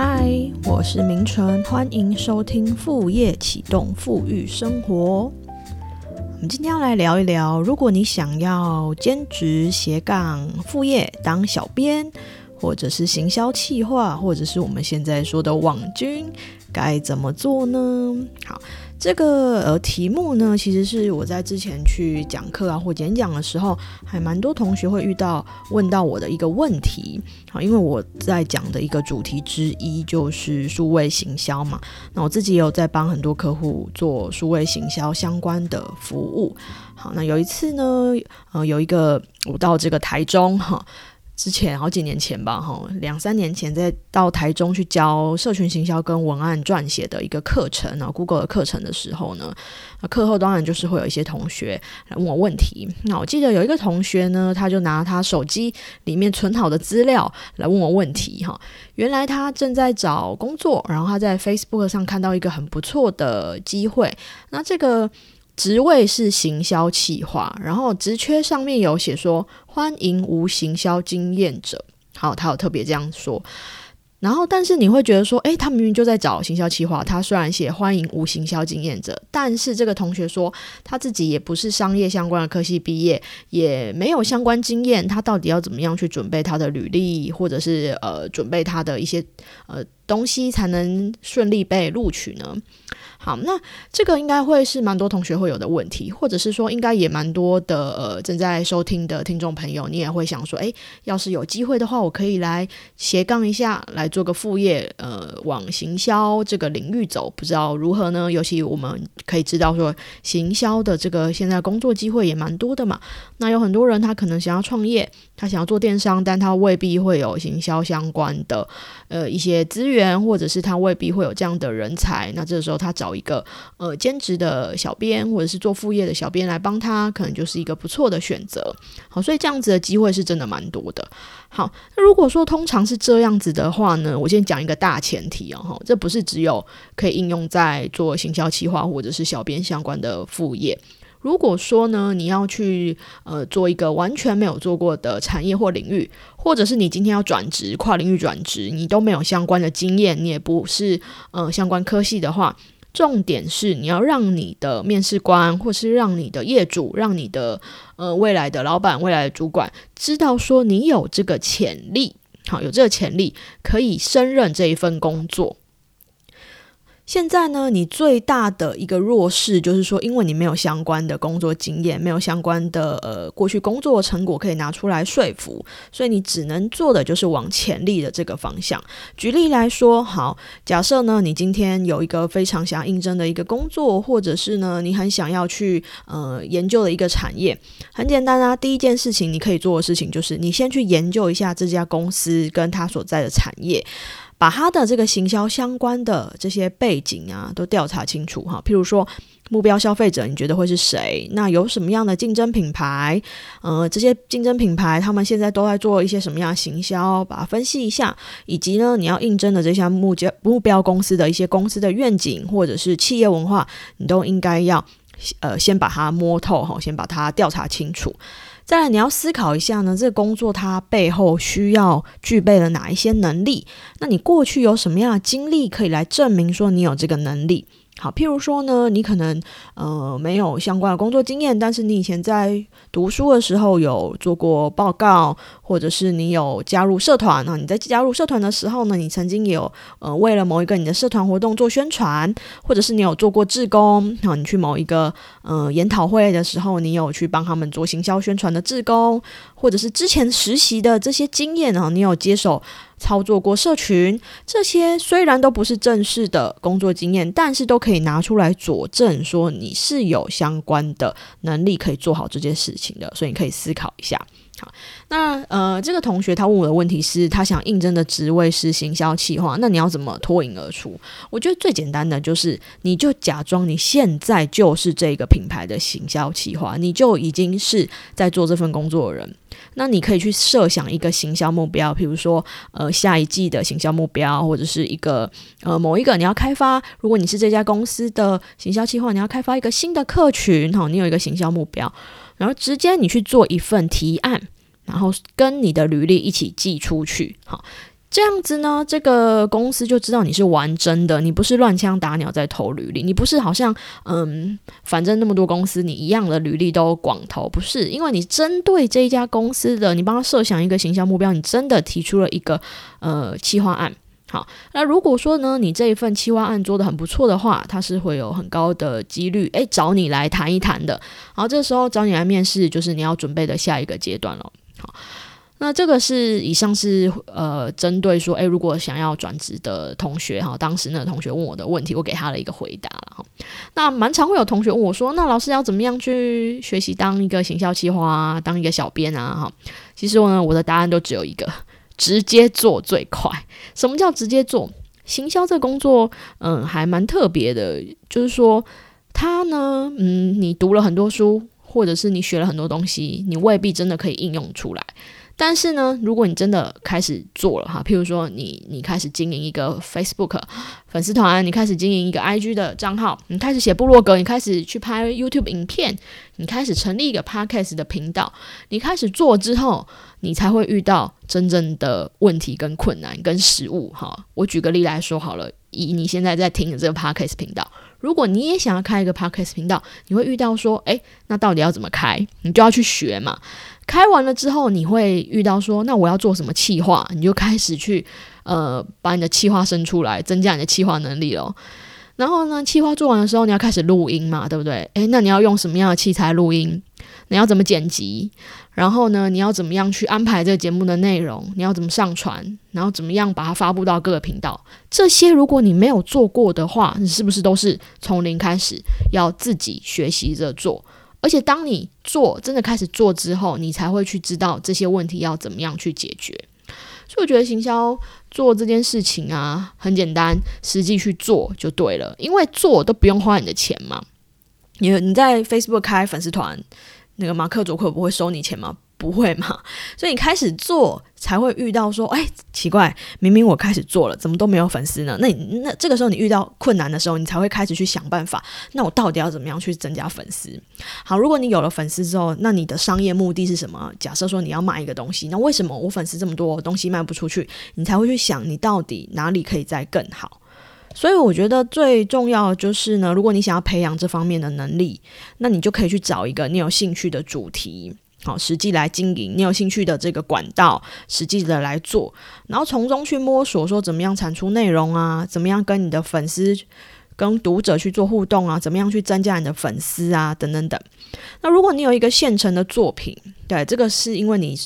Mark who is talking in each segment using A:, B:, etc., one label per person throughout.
A: 嗨，我是明纯，欢迎收听副业启动富裕生活。我们今天要来聊一聊，如果你想要兼职斜杠副业当小编，或者是行销企划，或者是我们现在说的网军，该怎么做呢？好。这个呃题目呢，其实是我在之前去讲课啊或演讲的时候，还蛮多同学会遇到问到我的一个问题。好，因为我在讲的一个主题之一就是数位行销嘛，那我自己也有在帮很多客户做数位行销相关的服务。好，那有一次呢，呃，有一个我到这个台中哈。之前好几年前吧，哈，两三年前在到台中去教社群行销跟文案撰写的一个课程啊，Google 的课程的时候呢，那课后当然就是会有一些同学来问我问题。那我记得有一个同学呢，他就拿他手机里面存好的资料来问我问题，哈，原来他正在找工作，然后他在 Facebook 上看到一个很不错的机会，那这个。职位是行销企划，然后职缺上面有写说欢迎无行销经验者，好，他有特别这样说。然后，但是你会觉得说，诶，他明明就在找行销企划，他虽然写欢迎无行销经验者，但是这个同学说他自己也不是商业相关的科系毕业，也没有相关经验，他到底要怎么样去准备他的履历，或者是呃准备他的一些呃东西，才能顺利被录取呢？好，那这个应该会是蛮多同学会有的问题，或者是说，应该也蛮多的呃正在收听的听众朋友，你也会想说，诶，要是有机会的话，我可以来斜杠一下，来做个副业，呃，往行销这个领域走，不知道如何呢？尤其我们可以知道说，行销的这个现在工作机会也蛮多的嘛。那有很多人他可能想要创业，他想要做电商，但他未必会有行销相关的呃一些资源，或者是他未必会有这样的人才。那这时候他找。找一个呃兼职的小编，或者是做副业的小编来帮他，可能就是一个不错的选择。好，所以这样子的机会是真的蛮多的。好，那如果说通常是这样子的话呢，我先讲一个大前提哦，哈，这不是只有可以应用在做行销企划或者是小编相关的副业。如果说呢，你要去呃做一个完全没有做过的产业或领域，或者是你今天要转职跨领域转职，你都没有相关的经验，你也不是呃相关科系的话。重点是你要让你的面试官，或是让你的业主，让你的呃未来的老板、未来的主管知道说你有这个潜力，好，有这个潜力可以胜任这一份工作。现在呢，你最大的一个弱势就是说，因为你没有相关的工作经验，没有相关的呃过去工作成果可以拿出来说服，所以你只能做的就是往潜力的这个方向。举例来说，好，假设呢，你今天有一个非常想要应征的一个工作，或者是呢，你很想要去呃研究的一个产业，很简单啊，第一件事情你可以做的事情就是你先去研究一下这家公司跟它所在的产业。把他的这个行销相关的这些背景啊，都调查清楚哈。譬如说，目标消费者你觉得会是谁？那有什么样的竞争品牌？呃，这些竞争品牌他们现在都在做一些什么样的行销？把它分析一下，以及呢，你要应征的这项目标目标公司的一些公司的愿景或者是企业文化，你都应该要呃先把它摸透哈，先把它调查清楚。再来，你要思考一下呢，这个工作它背后需要具备了哪一些能力？那你过去有什么样的经历可以来证明说你有这个能力？好，譬如说呢，你可能呃没有相关的工作经验，但是你以前在读书的时候有做过报告，或者是你有加入社团啊？你在加入社团的时候呢，你曾经有呃为了某一个你的社团活动做宣传，或者是你有做过志工啊？你去某一个呃研讨会的时候，你有去帮他们做行销宣传的志工，或者是之前实习的这些经验啊，你有接手。操作过社群，这些虽然都不是正式的工作经验，但是都可以拿出来佐证，说你是有相关的能力可以做好这件事情的，所以你可以思考一下。好，那呃，这个同学他问我的问题是，他想应征的职位是行销企划，那你要怎么脱颖而出？我觉得最简单的就是，你就假装你现在就是这个品牌的行销企划，你就已经是在做这份工作的人。那你可以去设想一个行销目标，比如说呃下一季的行销目标，或者是一个呃某一个你要开发，如果你是这家公司的行销计划，你要开发一个新的客群，哈，你有一个行销目标。然后直接你去做一份提案，然后跟你的履历一起寄出去。好，这样子呢，这个公司就知道你是玩真的，你不是乱枪打鸟在投履历，你不是好像嗯，反正那么多公司你一样的履历都广投，不是，因为你针对这一家公司的，你帮他设想一个形象目标，你真的提出了一个呃企划案。好，那如果说呢，你这一份企划案做的很不错的话，他是会有很高的几率诶找你来谈一谈的。好，这时候找你来面试，就是你要准备的下一个阶段了。好。那这个是以上是呃针对说，诶，如果想要转职的同学哈，当时那个同学问我的问题，我给他了一个回答了哈。那蛮常会有同学问我说，那老师要怎么样去学习当一个行销企划，当一个小编啊？哈，其实我呢，我的答案都只有一个，直接做最快。什么叫直接做？行销这工作，嗯，还蛮特别的，就是说，他呢，嗯，你读了很多书，或者是你学了很多东西，你未必真的可以应用出来。但是呢，如果你真的开始做了哈，譬如说你你开始经营一个 Facebook 粉丝团，你开始经营一个 IG 的账号，你开始写部落格，你开始去拍 YouTube 影片，你开始成立一个 Podcast 的频道，你开始做之后，你才会遇到真正的问题跟困难跟失误哈。我举个例来说好了，以你现在在听的这个 Podcast 频道，如果你也想要开一个 Podcast 频道，你会遇到说，诶，那到底要怎么开？你就要去学嘛。开完了之后，你会遇到说，那我要做什么企划？你就开始去呃，把你的企划生出来，增加你的企划能力咯。然后呢，企划做完的时候，你要开始录音嘛，对不对？诶，那你要用什么样的器材录音？你要怎么剪辑？然后呢，你要怎么样去安排这个节目的内容？你要怎么上传？然后怎么样把它发布到各个频道？这些如果你没有做过的话，你是不是都是从零开始，要自己学习着做？而且当你做真的开始做之后，你才会去知道这些问题要怎么样去解决。所以我觉得行销做这件事情啊，很简单，实际去做就对了。因为做都不用花你的钱嘛。你你在 Facebook 开粉丝团，那个马克佐克不会收你钱吗？不会嘛？所以你开始做才会遇到说，哎，奇怪，明明我开始做了，怎么都没有粉丝呢？那你那这个时候你遇到困难的时候，你才会开始去想办法。那我到底要怎么样去增加粉丝？好，如果你有了粉丝之后，那你的商业目的是什么？假设说你要卖一个东西，那为什么我粉丝这么多，东西卖不出去？你才会去想，你到底哪里可以再更好？所以我觉得最重要的就是呢，如果你想要培养这方面的能力，那你就可以去找一个你有兴趣的主题。好，实际来经营，你有兴趣的这个管道，实际的来做，然后从中去摸索，说怎么样产出内容啊，怎么样跟你的粉丝、跟读者去做互动啊，怎么样去增加你的粉丝啊，等等等。那如果你有一个现成的作品，对，这个是因为你。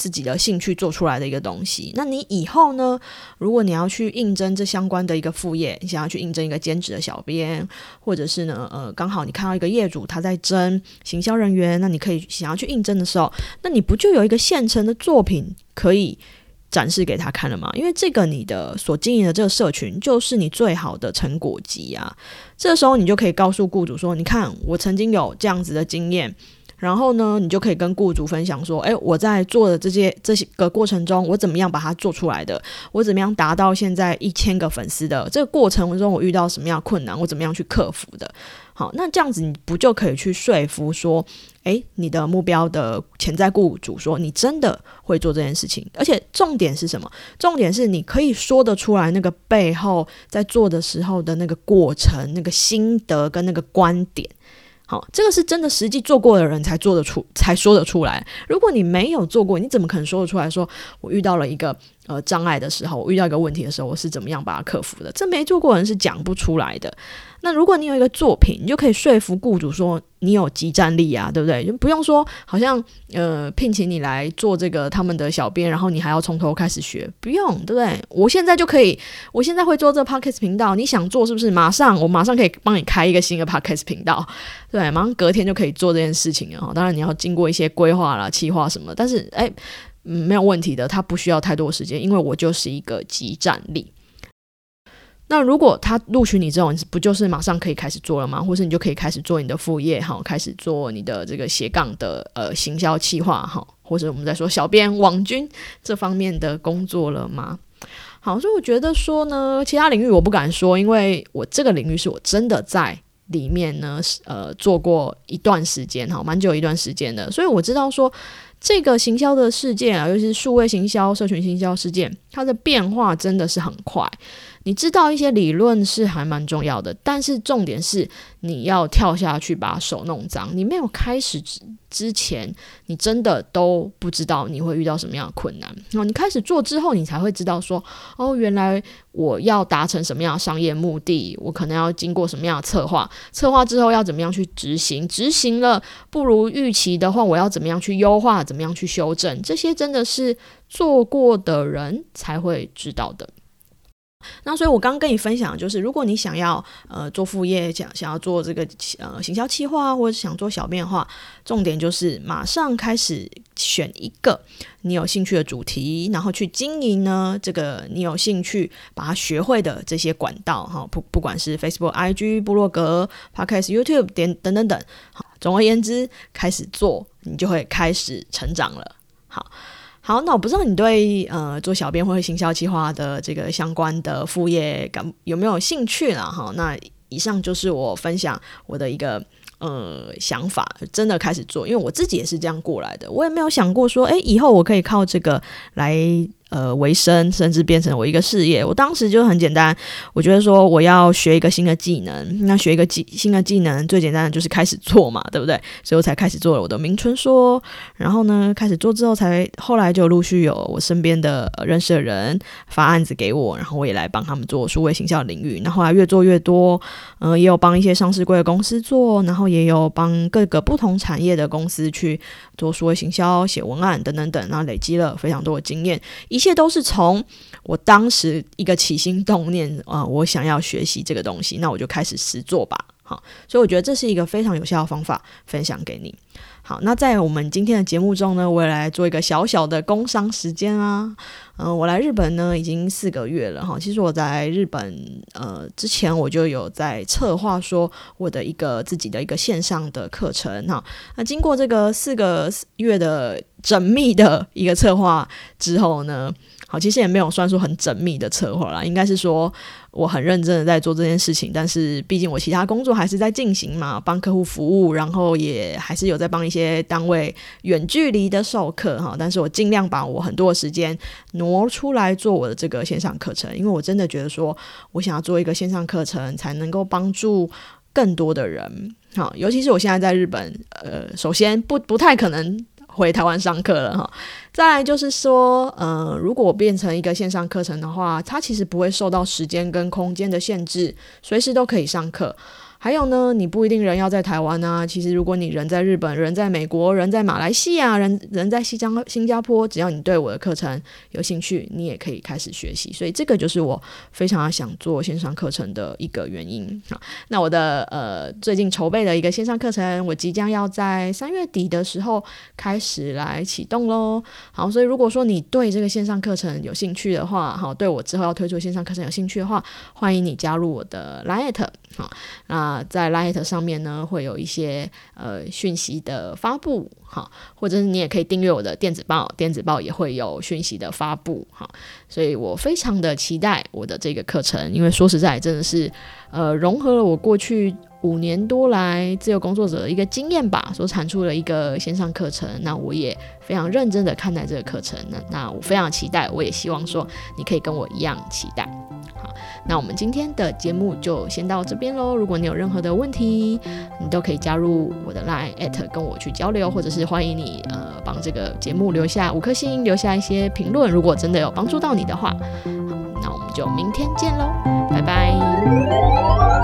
A: 自己的兴趣做出来的一个东西，那你以后呢？如果你要去应征这相关的一个副业，你想要去应征一个兼职的小编，或者是呢，呃，刚好你看到一个业主他在征行销人员，那你可以想要去应征的时候，那你不就有一个现成的作品可以展示给他看了吗？因为这个你的所经营的这个社群就是你最好的成果集啊。这时候你就可以告诉雇主说：“你看，我曾经有这样子的经验。”然后呢，你就可以跟雇主分享说：“哎，我在做的这些这些个过程中，我怎么样把它做出来的？我怎么样达到现在一千个粉丝的这个过程中，我遇到什么样困难？我怎么样去克服的？好，那这样子你不就可以去说服说，哎，你的目标的潜在雇主说你真的会做这件事情？而且重点是什么？重点是你可以说得出来那个背后在做的时候的那个过程、那个心得跟那个观点。”好，这个是真的实际做过的人才做得出，才说得出来。如果你没有做过，你怎么可能说得出来？说我遇到了一个呃障碍的时候，我遇到一个问题的时候，我是怎么样把它克服的？这没做过人是讲不出来的。那如果你有一个作品，你就可以说服雇主说你有集战力啊，对不对？就不用说好像呃聘请你来做这个他们的小编，然后你还要从头开始学，不用，对不对？我现在就可以，我现在会做这个 podcast 频道，你想做是不是？马上我马上可以帮你开一个新的 podcast 频道，对，马上隔天就可以做这件事情啊。当然你要经过一些规划啦、企划什么，但是哎，嗯，没有问题的，它不需要太多时间，因为我就是一个集战力。那如果他录取你之后，你，不就是马上可以开始做了吗？或是你就可以开始做你的副业，哈，开始做你的这个斜杠的呃行销企划，哈，或者我们在说小编网军这方面的工作了吗？好，所以我觉得说呢，其他领域我不敢说，因为我这个领域是我真的在里面呢，呃，做过一段时间，哈，蛮久一段时间的，所以我知道说。这个行销的事件啊，尤其是数位行销、社群行销事件，它的变化真的是很快。你知道一些理论是还蛮重要的，但是重点是你要跳下去把手弄脏。你没有开始之之前，你真的都不知道你会遇到什么样的困难。然后你开始做之后，你才会知道说，哦，原来我要达成什么样的商业目的，我可能要经过什么样的策划，策划之后要怎么样去执行，执行了不如预期的话，我要怎么样去优化，怎么样去修正，这些真的是做过的人才会知道的。那所以，我刚刚跟你分享，就是如果你想要呃做副业，想想要做这个呃行销企划，或者想做小变化，重点就是马上开始选一个你有兴趣的主题，然后去经营呢这个你有兴趣把它学会的这些管道哈，不不管是 Facebook、IG、部落格、Podcast、YouTube 点等等等，好，总而言之，开始做，你就会开始成长了。好。好，那我不知道你对呃做小编或者行销计划的这个相关的副业感有没有兴趣呢？哈，那以上就是我分享我的一个呃想法，真的开始做，因为我自己也是这样过来的，我也没有想过说，哎，以后我可以靠这个来。呃，为生，甚至变成我一个事业。我当时就很简单，我觉得说我要学一个新的技能，那学一个技新的技能，最简单的就是开始做嘛，对不对？所以我才开始做了我的名春说。然后呢，开始做之后，才后来就陆续有我身边的认识的人发案子给我，然后我也来帮他们做数位行销领域。那后来越做越多，嗯，也有帮一些上市贵的公司做，然后也有帮各个不同产业的公司去做数位行销、写文案等等等，然后累积了非常多的经验。一一切都是从我当时一个起心动念啊，我想要学习这个东西，那我就开始实做吧。好，所以我觉得这是一个非常有效的方法，分享给你。好，那在我们今天的节目中呢，我也来做一个小小的工商时间啊。嗯，我来日本呢已经四个月了哈。其实我在日本呃之前我就有在策划说我的一个自己的一个线上的课程哈。那经过这个四个月的缜密的一个策划之后呢。好，其实也没有算出很缜密的策划啦，应该是说我很认真的在做这件事情，但是毕竟我其他工作还是在进行嘛，帮客户服务，然后也还是有在帮一些单位远距离的授课哈，但是我尽量把我很多的时间挪出来做我的这个线上课程，因为我真的觉得说我想要做一个线上课程，才能够帮助更多的人，好，尤其是我现在在日本，呃，首先不不太可能。回台湾上课了哈，再来就是说，嗯，如果变成一个线上课程的话，它其实不会受到时间跟空间的限制，随时都可以上课。还有呢，你不一定人要在台湾啊。其实，如果你人在日本、人在美国、人在马来西亚、人人在新疆、新加坡，只要你对我的课程有兴趣，你也可以开始学习。所以，这个就是我非常想做线上课程的一个原因好，那我的呃最近筹备的一个线上课程，我即将要在三月底的时候开始来启动喽。好，所以如果说你对这个线上课程有兴趣的话，好，对我之后要推出线上课程有兴趣的话，欢迎你加入我的 Light 好，那。在 Light 上面呢，会有一些呃讯息的发布，好，或者是你也可以订阅我的电子报，电子报也会有讯息的发布，哈，所以我非常的期待我的这个课程，因为说实在，真的是呃融合了我过去五年多来自由工作者的一个经验吧，所产出了一个线上课程，那我也非常认真的看待这个课程，那那我非常期待，我也希望说你可以跟我一样期待。好，那我们今天的节目就先到这边喽。如果你有任何的问题，你都可以加入我的 line at 跟我去交流，或者是欢迎你呃帮这个节目留下五颗星，留下一些评论。如果真的有帮助到你的话，那我们就明天见喽，拜拜。